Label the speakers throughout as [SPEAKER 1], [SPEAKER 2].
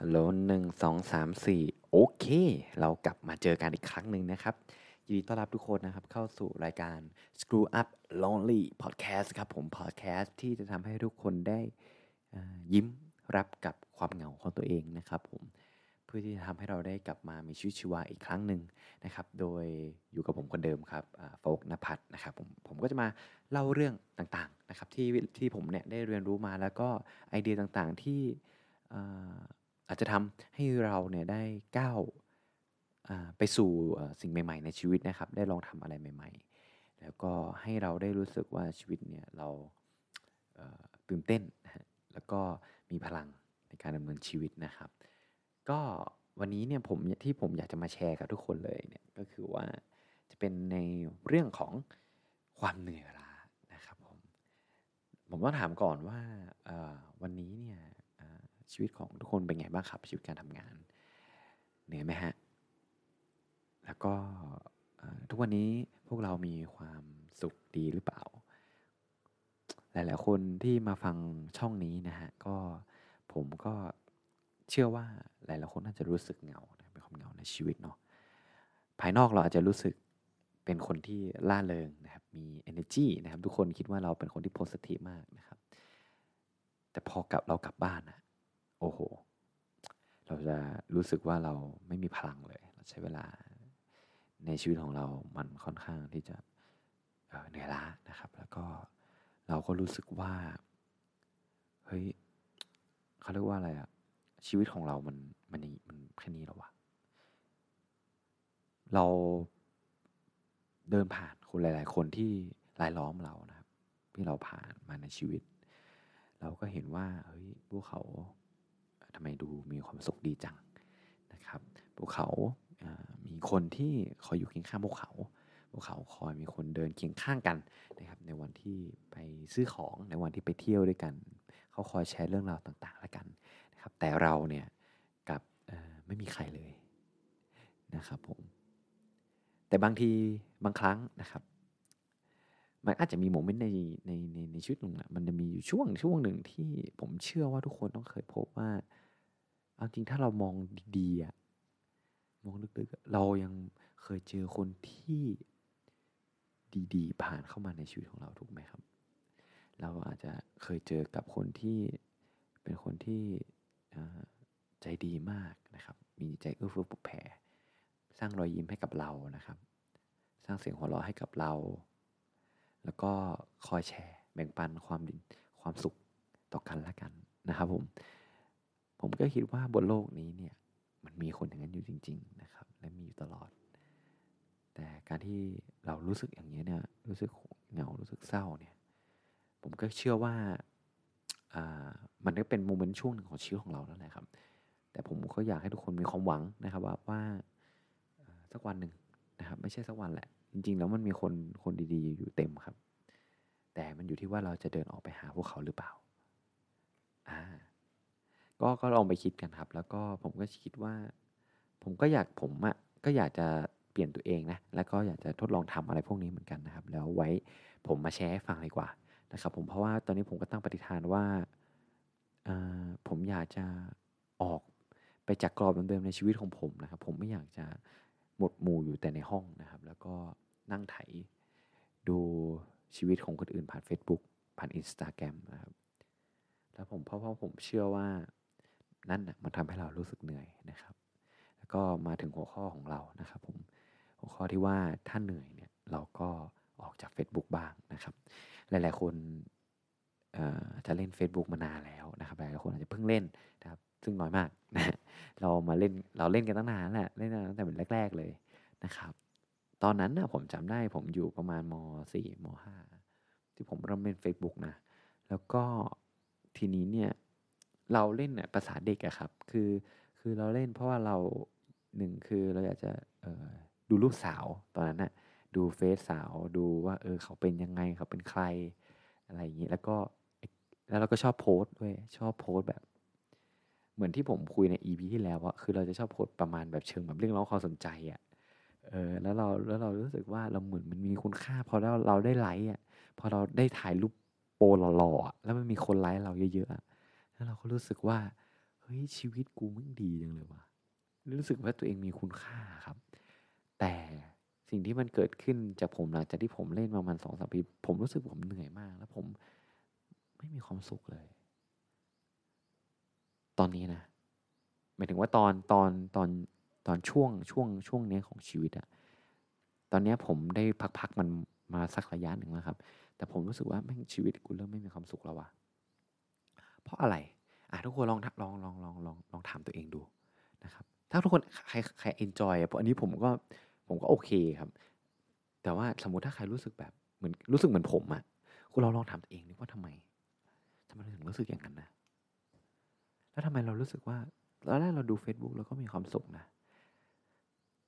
[SPEAKER 1] ฮัลโหลหนึ่งสองสามสี่โอเค เรากลับมาเจอกันอีกครั้งหนึ่งนะครับยินดีต้อนรับทุกคนนะครับ เข้าสู่รายการ Screw Up Lonely Podcast ครับผม podcast ที่จะทำให้ทุกคนได้ยิ้มรับกับความเหงาของตัวเองนะครับผมเพื่อที่จะทำให้เราได้กลับมามีชีวิตชีวาอีกครั้งหนึ่งนะครับ โดยอยู่กับผมคนเดิมครับโฟกนภัทรนะครับผมผมก็จะมาเล่าเรื่องต่างๆนะครับที่ที่ผมเนี่ยได้เรียนรู้มาแล้วก็ไอเดียต่างๆที่ อาจจะทำให้เราเนี่ยได้ก้าวไปสู่สิ่งใหม่ ๆ ในชีวิตนะครับ ได้ลองทำอะไรใหม่ ๆ แล้วก็ให้เราได้รู้สึกว่าชีวิตเนี่ยเราตื่นเต้น แล้วก็มีพลังในการดำเนินชีวิตนะครับ ก็วันนี้เนี่ยผมที่ผมอยากจะมาแชร์กับทุกคนเลยเนี่ยก็คือว่าจะเป็นในเรื่องของความเหนื่อยล้านะครับผมผมต้องถามก่อนว่าวันนี้เนี่ย ชีวิตของทุกคนเป็นไงบ้างครับ ชีวิตการทำงานเหนื่อยไหมฮะ แล้วก็ทุกวันนี้พวกเรามีความสุขดีหรือเปล่า หลาย ๆ คนที่มาฟังช่องนี้นะฮะ ก็ผมก็เชื่อว่าหลาย ๆ คนน่าจะรู้สึกเหงาเป็นความเหงาในชีวิตเนาะภายนอกเราอาจจะรู้สึกเป็นคนที่ล่าเริงนะครับ มี energy นะครับ ทุกคนคิดว่าเราเป็นคนที่ positive มากนะครับ แต่พอกลับเรากลับบ้านนะ โอ้โห เราจะรู้สึกว่าเราไม่มีพลังเลย เราใช้เวลาในชีวิตของเรามันค่อนข้างที่จะเหนื่อยล้านะครับ แล้วก็เราก็รู้สึกว่า เฮ้ยเขาเรียกว่าอะไรอะชีวิตของเรามันมันมันแค่นี้หรอวะ เราเดินผ่านคนหลาย ๆ คนที่รายล้อมเรานะครับ ที่เราผ่านมาในชีวิต เราก็เห็นว่าเฮ้ยพวกเขา ทำไมดูมีความสุขดีจังนะครับพวกเขามีคนที่คอยอยู่เคียงข้างพวกเขาพวกเขาคอยมีคนเดินเคียงข้างกันนะครับ ในวันที่ไปซื้อของในวันที่ไปเที่ยวด้วยกัน เขาคอยแชร์เรื่องราวต่างๆแล้วกันนะครับ แต่เราเนี่ยกับไม่มีใครเลยนะครับผมแต่บางทีบางครั้งนะครับมันอาจจะมีโมเมนต์ในในในในชีวิตหนึ่งอะมันจะมีอยู่ช่วงช่วงหนึ่งที่ผมเชื่อว่าทุกคนต้องเคยพบว่า เอาจริงถ้าเรามองดีๆอะมองลึกๆ เรายังเคยเจอคนที่ดีๆ ผ่านเข้ามาในชีวิตของเราถูกไหมครับ เราอาจจะเคยเจอกับคนที่เป็นคนที่ใจดีมากนะครับ มีใจเอื้อเฟื้อปุแผ่ สร้างรอยยิ้มให้กับเรานะครับ สร้างเสียงหัวเราะให้กับเรา แล้วก็คอยแชร์แบ่งปันความดินความสุขต่อกันและกันนะครับผม ผมก็คิดว่าบนโลกนี้เนี่ยมันมีคนอย่างนั้นอยู่จริง ๆ นะครับ และมีอยู่ตลอด แต่การที่เรารู้สึกอย่างนี้เนี่ยรู้สึกเหงารู้สึกเศร้าเนี่ยผมก็เชื่อว่าอ่ามันก็เป็นโมเมนต์ช่วงหนึ่งของชีวิตของเราแล้วแหละครับ แต่ผมก็อยากให้ทุกคนมีความหวังนะครับว่าว่าสักวันหนึ่งนะครับ ไม่ใช่สักวันแหละ จริง ๆ แล้วมันมีคนคนดีๆ อยู่เต็มครับ แต่มันอยู่ที่ว่าเราจะเดินออกไปหาพวกเขาหรือเปล่าอ่า ก็ก็ลองไปคิดกันครับ แล้วก็ผมก็คิดว่า ผมก็อยากผมอะ่ะก็อยากจะเปลี่ยนตัวเองนะ แล้วก็อยากจะทดลองทำอะไรพวกนี้เหมือนกันนะครับ แล้วไว้ผมมาแชร์ให้ฟังดีกว่านะครับ ผมเพราะว่าตอนนี้ผมก็ตั้งปฏิฐานว่าผมอยากจะออกไปจากกรอบเดิมๆในชีวิตของผมนะครับ ผมไม่อยากจะหมดหมู่อยู่แต่ในห้องนะครับ แล้วก็นั่งไถดูชีวิตของคนอื่นผ่าน Facebook ผ่าน Instagram นะครับ แล้วผมเพราะว่าผมเชื่อว่า นั่นนะมันทำให้เรารู้สึกเหนื่อยนะครับ แล้วก็มาถึงหัวข้อของเรานะครับผมหัวข้อที่ว่าถ้าเหนื่อยเนี่ยเราก็ออกจาก Facebook บ้างนะครับ หลาย ๆ คนจะเล่น Facebook มานานแล้วนะครับหลายๆคนอาจจะเพิ่งเล่นนะครับ ซึ่งน้อยมากนะเรามาเล่นเราเล่นกันตั้งนานแหละเล่นตั้งแต่เป็นแรก ๆ เลยนะครับ ตอนนั้นนะผมจำได้ผมอยู่ประมาณม .4 ม .5 ที่ผมเริ่มเล่น Facebook นะ แล้วก็ทีนี้เนี่ย เราเล่นเนี่ยภาษาเด็กอะครับ คือคือเราเล่นเพราะว่าเราหนึ่งคือเราอยากจะดูลูกสาวตอนนั้นน่ะดูเฟซสาวดูว่าเออเขาเป็นยังไงเขาเป็นใครอะไรอย่างนี้แล้วก็แล้วเราก็ชอบโพสด้วยชอบโพสแบบ เหมือนที่ผมคุยในอีพีที่แล้วว่าคือเราจะชอบโพสประมาณแบบเชิงแบบเรื่องร้องความสนใจอะ่ะเออแล้วเราแล้วเรารู้สึกว่าเราเหมือนมันมีคุณค่าพอเราเราได้ไลค์อะพอเราได้ถ่ายรูปโปรหล่อๆแล้วมันมีคนไลค์เราเยอะๆ แล้วเราก็รู้สึกว่า เฮ้ยชีวิตกูมึงดีจังเลยวะรู้สึกว่าตัวเองมีคุณค่าครับ แต่สิ่งที่มันเกิดขึ้นจากผมหลังจากที่ผมเล่นประมาณสองสามปี ผมรู้สึกผมเหนื่อยมาก แล้วผมไม่มีความสุขเลย ตอนนี้นะ หมายถึงว่าตอนตอนตอนตอนช่วงช่วงช่วงนี้ของชีวิตอะตอนนี้ผมได้พักๆมันมาสักระยะหนึ่งแล้วครับ แต่ผมรู้สึกว่าแม่งชีวิตกูเริ่มไม่มีความสุขแล้ววะ เพราะอะไรอะทุกคนลองลองลองลองลองลองถามตัวเองดูนะครับถ้าทุกคนใครใครเอนจอยเพราะอันนี้ผมก็ผมก็โอเคครับ แต่ว่าสมมติถ้าใครรู้สึกแบบเหมือนรู้สึกเหมือนผมอะคุณเราลองถามตัวเองดิว่าทำไมทำไมถึงรู้สึกอย่างนั้นนะแล้วทำไมเรารู้สึกว่าตอนแรกเราดู Facebook เราก็มีความสุขนะ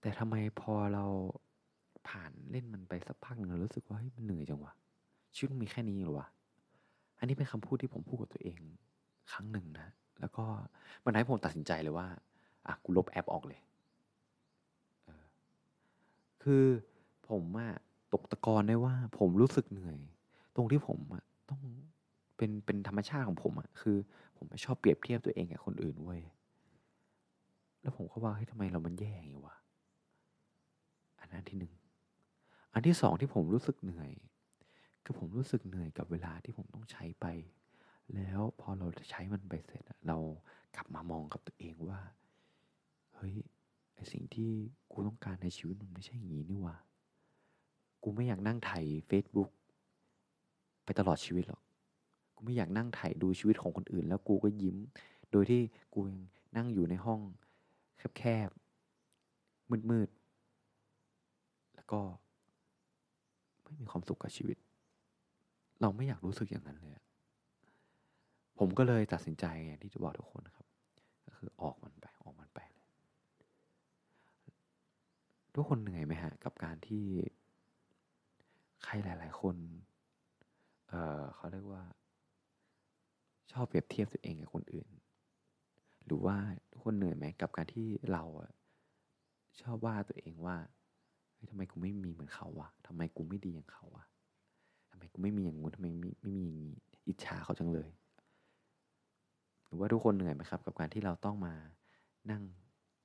[SPEAKER 1] แต่ทำไมพอเราผ่านเล่นมันไปสักพักหนึ่งเรารู้สึกว่าเฮ้ยมันเหนื่อยจังวะชีวิตมีแค่นี้หรอวะ อันนี้เป็นคำพูดที่ผมพูดกับตัวเองครั้งหนึ่งนะ แล้วก็มันทำให้ผมตัดสินใจเลยว่าอะกูลบแอปออกเลยเออคือผมอะตกตะกอนได้ว่า ผมรู้สึกเหนื่อย ตรงที่ผมอะต้องเป็นเป็นธรรมชาติของผมอะคือ ผมไม่ชอบเปรียบเทียบตัวเองกับคนอื่นเว้ยแล้วผมก็ว่าเฮ้ยทำไมเรามันแย่อย่างนี้วะอันนั้นที่หนึ่งอันที่สองที่ผมรู้สึกเหนื่อย คือผมรู้สึกเหนื่อยกับเวลาที่ผมต้องใช้ไป แล้วพอเราใช้มันไปเสร็จเรากลับมามองกับตัวเองว่า เฮ้ยไอสิ่งที่กูต้องการในชีวิตมันไม่ใช่อย่างนี้นี่วะกูไม่อยากนั่งไถ Facebook ไปตลอดชีวิตหรอก กูไม่อยากนั่งถ่ายดูชีวิตของคนอื่น แล้วกูก็ยิ้ม โดยที่กูยังนั่งอยู่ในห้องแคบๆมืดๆแล้วก็ไม่มีความสุขกับชีวิต เราไม่อยากรู้สึกอย่างนั้นเลย ผมก็เลยตัดสินใจอย่างที่จะบอกทุกคนนะครับ ก็คือออกมันไปออกมันไปเลย ทุกคนเหนื่อยไหมฮะ กับการที่ใครหลาย ๆ คน เออเขาเรียกว่า ชอบเปรียบเทียบตัวเองกับคนอื่น หรือว่าทุกคนเหนื่อยไหมกับการที่เราชอบว่าตัวเองว่าทำไมกูไม่มีเหมือนเขาวะทำไมกูไม่ดีอย่างเขาวะำไมกูไม่มีอย่างงู้นทำไมไม่ไม่มีอย่างนี้ อิจฉาเขาจังเลย หรือว่าทุกคนเหนื่อยไหมครับ กับการที่เราต้องมานั่ง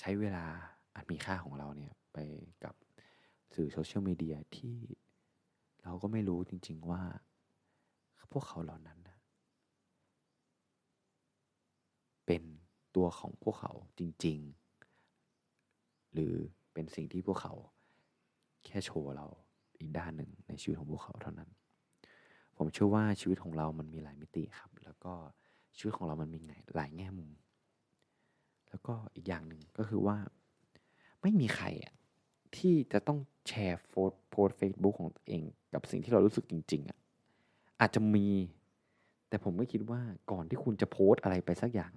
[SPEAKER 1] ใช้เวลาอันมีค่าของเราเนี่ยไปกับสื่อโซเชียลมีเดียที่เราก็ไม่รู้จริง ๆว่า พวกเขาเหล่านั้นนะเป็นตัวของพวกเขาจริง ๆ หรือเป็นสิ่งที่พวกเขาแค่โชว์เราอีกด้านหนึ่งในชีวิตของพวกเขาเท่านั้น ผมเชื่อว่าชีวิตของเรามันมีหลายมิติครับ แล้วก็ชีวิตของเรามันมีหลายแง่มุม แล้วก็อีกอย่างหนึ่งก็คือว่า ไม่มีใครอะที่จะต้องแชร์โพสโพสเฟซบุ๊กของตัวเอง กับสิ่งที่เรารู้สึกจริง ๆอะอาจจะมี แต่ผมก็คิดว่าก่อนที่คุณจะโพสอะไรไปสักอย่าง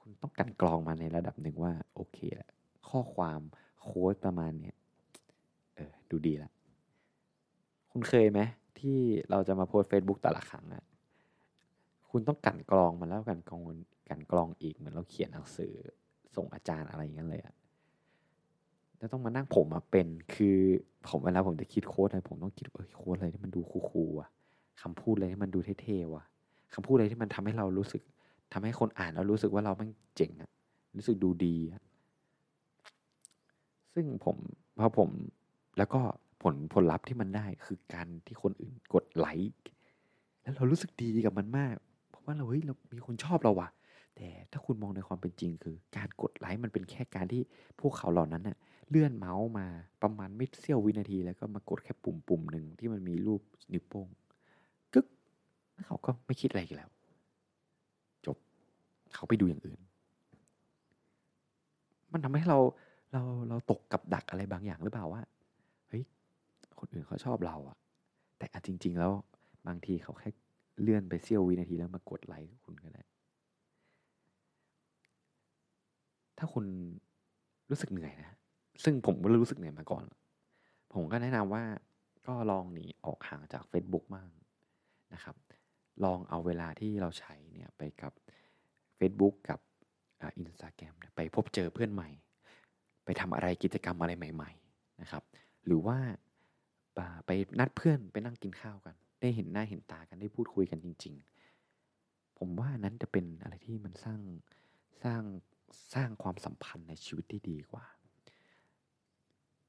[SPEAKER 1] คุณต้องกันกรองมาในระดับหนึ่งว่า โอเคแหละข้อความโค้ดประมาณเนี้ยเออดูดีละคุณเคยไหม ที่เราจะมาโพสเฟซบุ๊กแต่ละครั้งอะคุณต้องกันกรองมันแล้วกันกรองกันกรองอีกเหมือนเราเขียนหนังสือส่งอาจารย์อะไรอย่างเงี้ยเลยอะแล้วต้องมานั่งผมมาเป็นคือผมเวลาผมจะคิดโค้ดอะไรผมต้องคิดเออโค้ดอะไรที่มันดูคูลๆว่ะคำพูดอะไรที่มันดูเท่ๆว่ะคำพูดอะไรที่มันทำให้เรารู้สึกทำให้คนอ่านแล้วรู้สึกว่าเราแม่งเจ๋งอะรู้สึกดูดีอะซึ่งผมพอผมแล้วก็ ผลผลลัพธ์ที่มันได้คือการที่คนอื่นกดไลค์แล้วเรารู้สึกดีกับมันมาก เพราะว่าเราเฮ้ยเรามีคนชอบเราว่ะ แต่ถ้าคุณมองในความเป็นจริงคือ การกดไลค์มันเป็นแค่การที่พวกเขาเหล่านั้นน่ะเลื่อนเมาส์มาประมาณไม่เสี้ยววินาที แล้วก็มากดแค่ปุ่มปุ่มหนึ่งที่มันมีรูปนิ้วโป้งกึกเขาก็ไม่คิดอะไรอีกแล้ว จบเขาไปดูอย่างอื่น มันทำให้เราเราเราตกกับดักอะไรบางอย่างหรือเปล่าว่าเฮ้ย คนอื่นเขาชอบเราอะแต่อจริง ๆ แล้วบางทีเขาแค่เลื่อนไปเสี้ยววินาทีแล้วมากดไลค์คุณก็ได้ถ้าคุณรู้สึกเหนื่อยนะ ซึ่งผมก็รู้สึกเหนื่อยมาก่อน ผมก็แนะนำว่าก็ลองหนีออกห่างจาก Facebook บ้างนะครับ ลองเอาเวลาที่เราใช้เนี่ยไปกับ Facebook กับอินสตาแกรมไปพบเจอเพื่อนใหม่ ไปทำอะไรกิจกรรมอะไรใหม่ ๆ นะครับ หรือว่า ไปนัดเพื่อนไปนั่งกินข้าวกัน ได้เห็นหน้าเห็นตากันได้พูดคุยกันจริง ๆ ผมว่านั้นจะเป็นอะไรที่มันสร้างสร้างสร้างความสัมพันธ์ในชีวิตที่ดีกว่า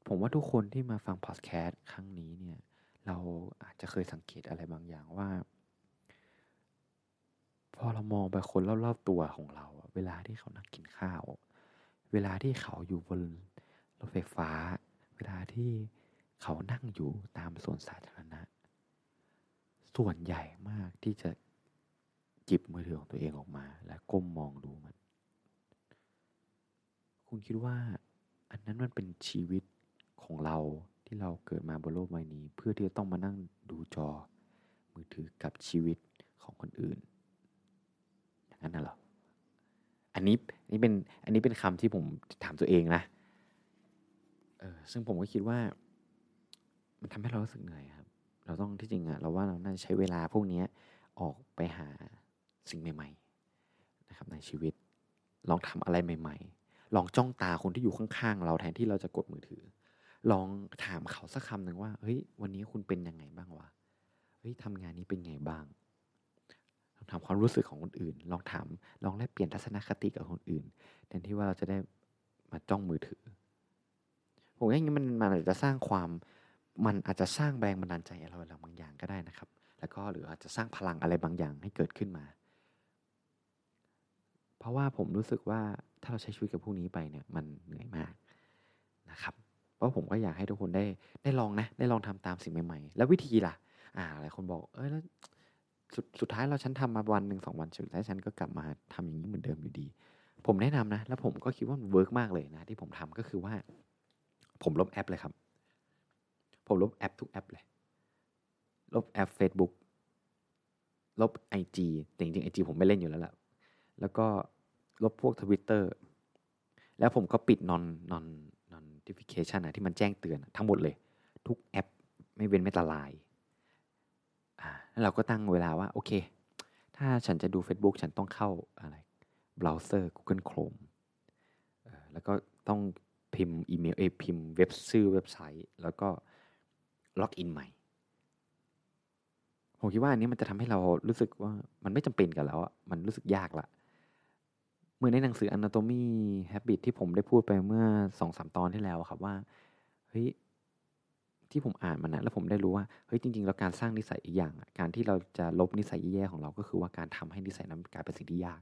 [SPEAKER 1] ผมว่าทุกคนที่มาฟังพอดแคสต์ครั้งนี้เนี่ยเราอาจจะเคยสังเกตอะไรบางอย่างว่า พอเรามองไปคนรอบๆตัวของเรา เวลาที่เขานั่งกินข้าว เวลาที่เขาอยู่บนรถไฟฟ้า เวลาที่ เขานั่งอยู่ตามสวนสาธารณะ ส่วนใหญ่มากที่จะจิบมือถือของตัวเองออกมา และก้มมองดูมัน คุณคิดว่า อันนั้นมันเป็นชีวิตของเราที่เราเกิดมาบนโลกใบนี้ เพื่อที่จะต้องมานั่งดูจอ มือถือกับชีวิตของคนอื่นอย่างนั้นน่ะหรออันนี้นี่เป็นอันนี้เป็นคำที่ผมถามตัวเองนะเออซึ่งผมก็คิดว่า มันทำให้เรารู้สึกเหนื่อยครับ เราต้องที่จริงอะเราว่าเราน่าจะใช้เวลาพวกนี้ออกไปหาสิ่งใหม่ ๆ นะครับในชีวิต ลองทำอะไรใหม่ ๆ ลองจ้องตาคนที่อยู่ข้างๆ เราแทนที่เราจะกดมือถือ ลองถามเขาสักคำหนึ่งว่าเฮ้ยวันนี้คุณเป็นยังไงบ้างวะเฮ้ยทำงานนี้เป็นไงบ้างลองถามความรู้สึกของคนอื่น ลองถามลองแลกเปลี่ยนทัศนคติกับคนอื่นแทนที่ว่าเราจะได้มาจ้องมือถือผมว่าอย่างนี้มันมันอาจจะสร้างความ มันอาจจะสร้างแรงบันดาลใจอะไรบางอย่างก็ได้นะครับ แล้วก็หรืออาจจะสร้างพลังอะไรบางอย่างให้เกิดขึ้นมา เพราะว่าผมรู้สึกว่าถ้าเราใช้ชีวิตกับพวกนี้ไปเนี่ยมันเหนื่อยมากนะครับเพราะผมก็อยากให้ทุกคนได้ได้ลองนะได้ลองทำตามสิ่งใหม่ๆ แล้ววิธีล่ะ อ่าหลายคนบอกเอ้ยแล้วสุดสุดท้ายเราฉันทำมาวันหนึ่งสองวันสุดท้ายฉันก็กลับมาทำอย่างนี้เหมือนเดิมอยู่ดี ผมแนะนำนะ แล้วผมก็คิดว่ามัน work มากเลยนะ ที่ผมทำก็คือว่า ผมลบแอปเลยครับ ผมลบแอปทุกแอปเลย ลบแอป Facebook ลบ IG แต่จริงๆ IG ผมไม่เล่นอยู่แล้วล่ะ แล้วก็ลบพวก Twitter แล้วผมก็ปิด non non notification นะที่มันแจ้งเตือนทั้งหมดเลย ทุกแอปไม่เว้นแม้แต่ไลน์อ่าแล้วเราก็ตั้งเวลาว่า โอเค ถ้าฉันจะดู Facebook ฉันต้องเข้าอะไร browser Google Chrome แล้วก็ต้องพิมพ์อีเมลเอพิมพ์เว็บชื่อเว็บไซต์ แล้วก็ login ใหม่ ผมคิดว่าอันนี้มันจะทำให้เรารู้สึกว่ามันไม่จำเป็นกันแล้วอะมันรู้สึกยากละเหมือนในหนังสือ Anatomy Habit ที่ผมได้พูดไปเมื่อสองสามตอนที่แล้วครับว่าเฮ้ยที่ผมอ่านมันนะแล้วผมได้รู้ว่าเฮ้ยจริงๆแล้วการสร้างนิสัยอีกอย่างการที่เราจะลบนิสัยแย่ๆของเราก็คือว่าการทำให้นิสัยนั้นกลายเป็นสิ่งที่ยาก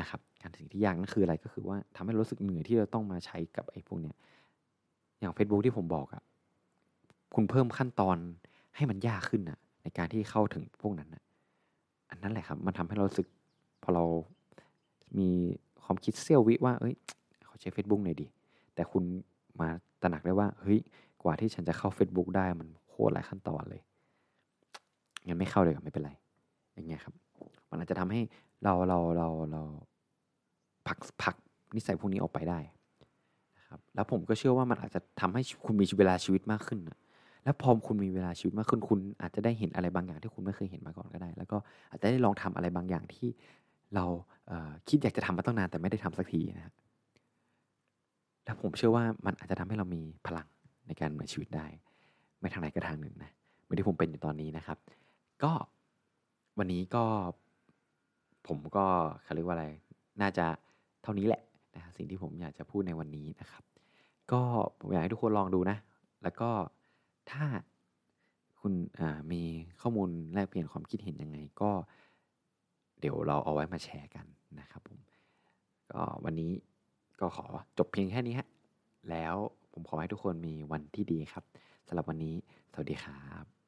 [SPEAKER 1] นะครับการสิ่งที่ยากนั่นคืออะไรก็คือว่าทำให้รารู้สึกเหนื่อยที่เราต้องมาใช้กับไอ้พวกเนี้ยอย่าง Facebook ที่ผมบอกอะ คุณเพิ่มขั้นตอนให้มันยากขึ้นอะในการที่เข้าถึงพวกนั้นอะอันนั้นแหละครับ มันทำให้เราสึก พอเรามีความคิดเสี้ยววิว่า เอ้ยเขาใช้ Facebook หน่อยดิแต่คุณมาตระหนักได้ว่า เฮ้ย กว่าที่ฉันจะเข้า Facebook ได้มันโคตรหลายขั้นตอนเลย งั้นไม่เข้าเลยก็ไม่เป็นไร อย่างเงี้ยครับ มันอาจจะทำให้เราเราเราเราผักผักนิสัยพวกนี้ออกไปได้นะครับ แล้วผมก็เชื่อว่ามันอาจจะทำให้คุณมีเวลาชีวิตมากขึ้นนะ แล้วพอคุณมีเวลาชีวิตมากขึ้นคุณอาจจะได้เห็นอะไรบางอย่างที่คุณไม่เคยเห็นมาก่อนก็ได้ แล้วก็อาจจะได้ลองทำอะไรบางอย่างที่เราเคิดอยากจะทำมาตั้งนานแต่ไม่ได้ทำสักทีนะครับแล้วผมเชื่อว่ามันอาจจะทำให้เรามีพลังในการดำเนินชีวิตได้ ไม่ทางไหนก็ทางหนึ่งนะเหมือนที่ผมเป็นอยู่ตอนนี้นะครับ ก็วันนี้ก็ผมก็เขาเรียกว่าอะไร น่าจะเท่านี้แหละนะฮะสิ่งที่ผมอยากจะพูดในวันนี้นะครับ ก็ผมอยากให้ทุกคนลองดูนะ แล้วก็ ถ้าคุณมีข้อมูลแลกเปลี่ยนความคิดเห็นยังไงก็เดี๋ยวเราเอาไว้มาแชร์กันนะครับผมก็วันนี้ก็ขอจบเพียงแค่นี้ฮะแล้วผมขอให้ทุกคนมีวันที่ดีครับสำหรับวันนี้ สวัสดีครับ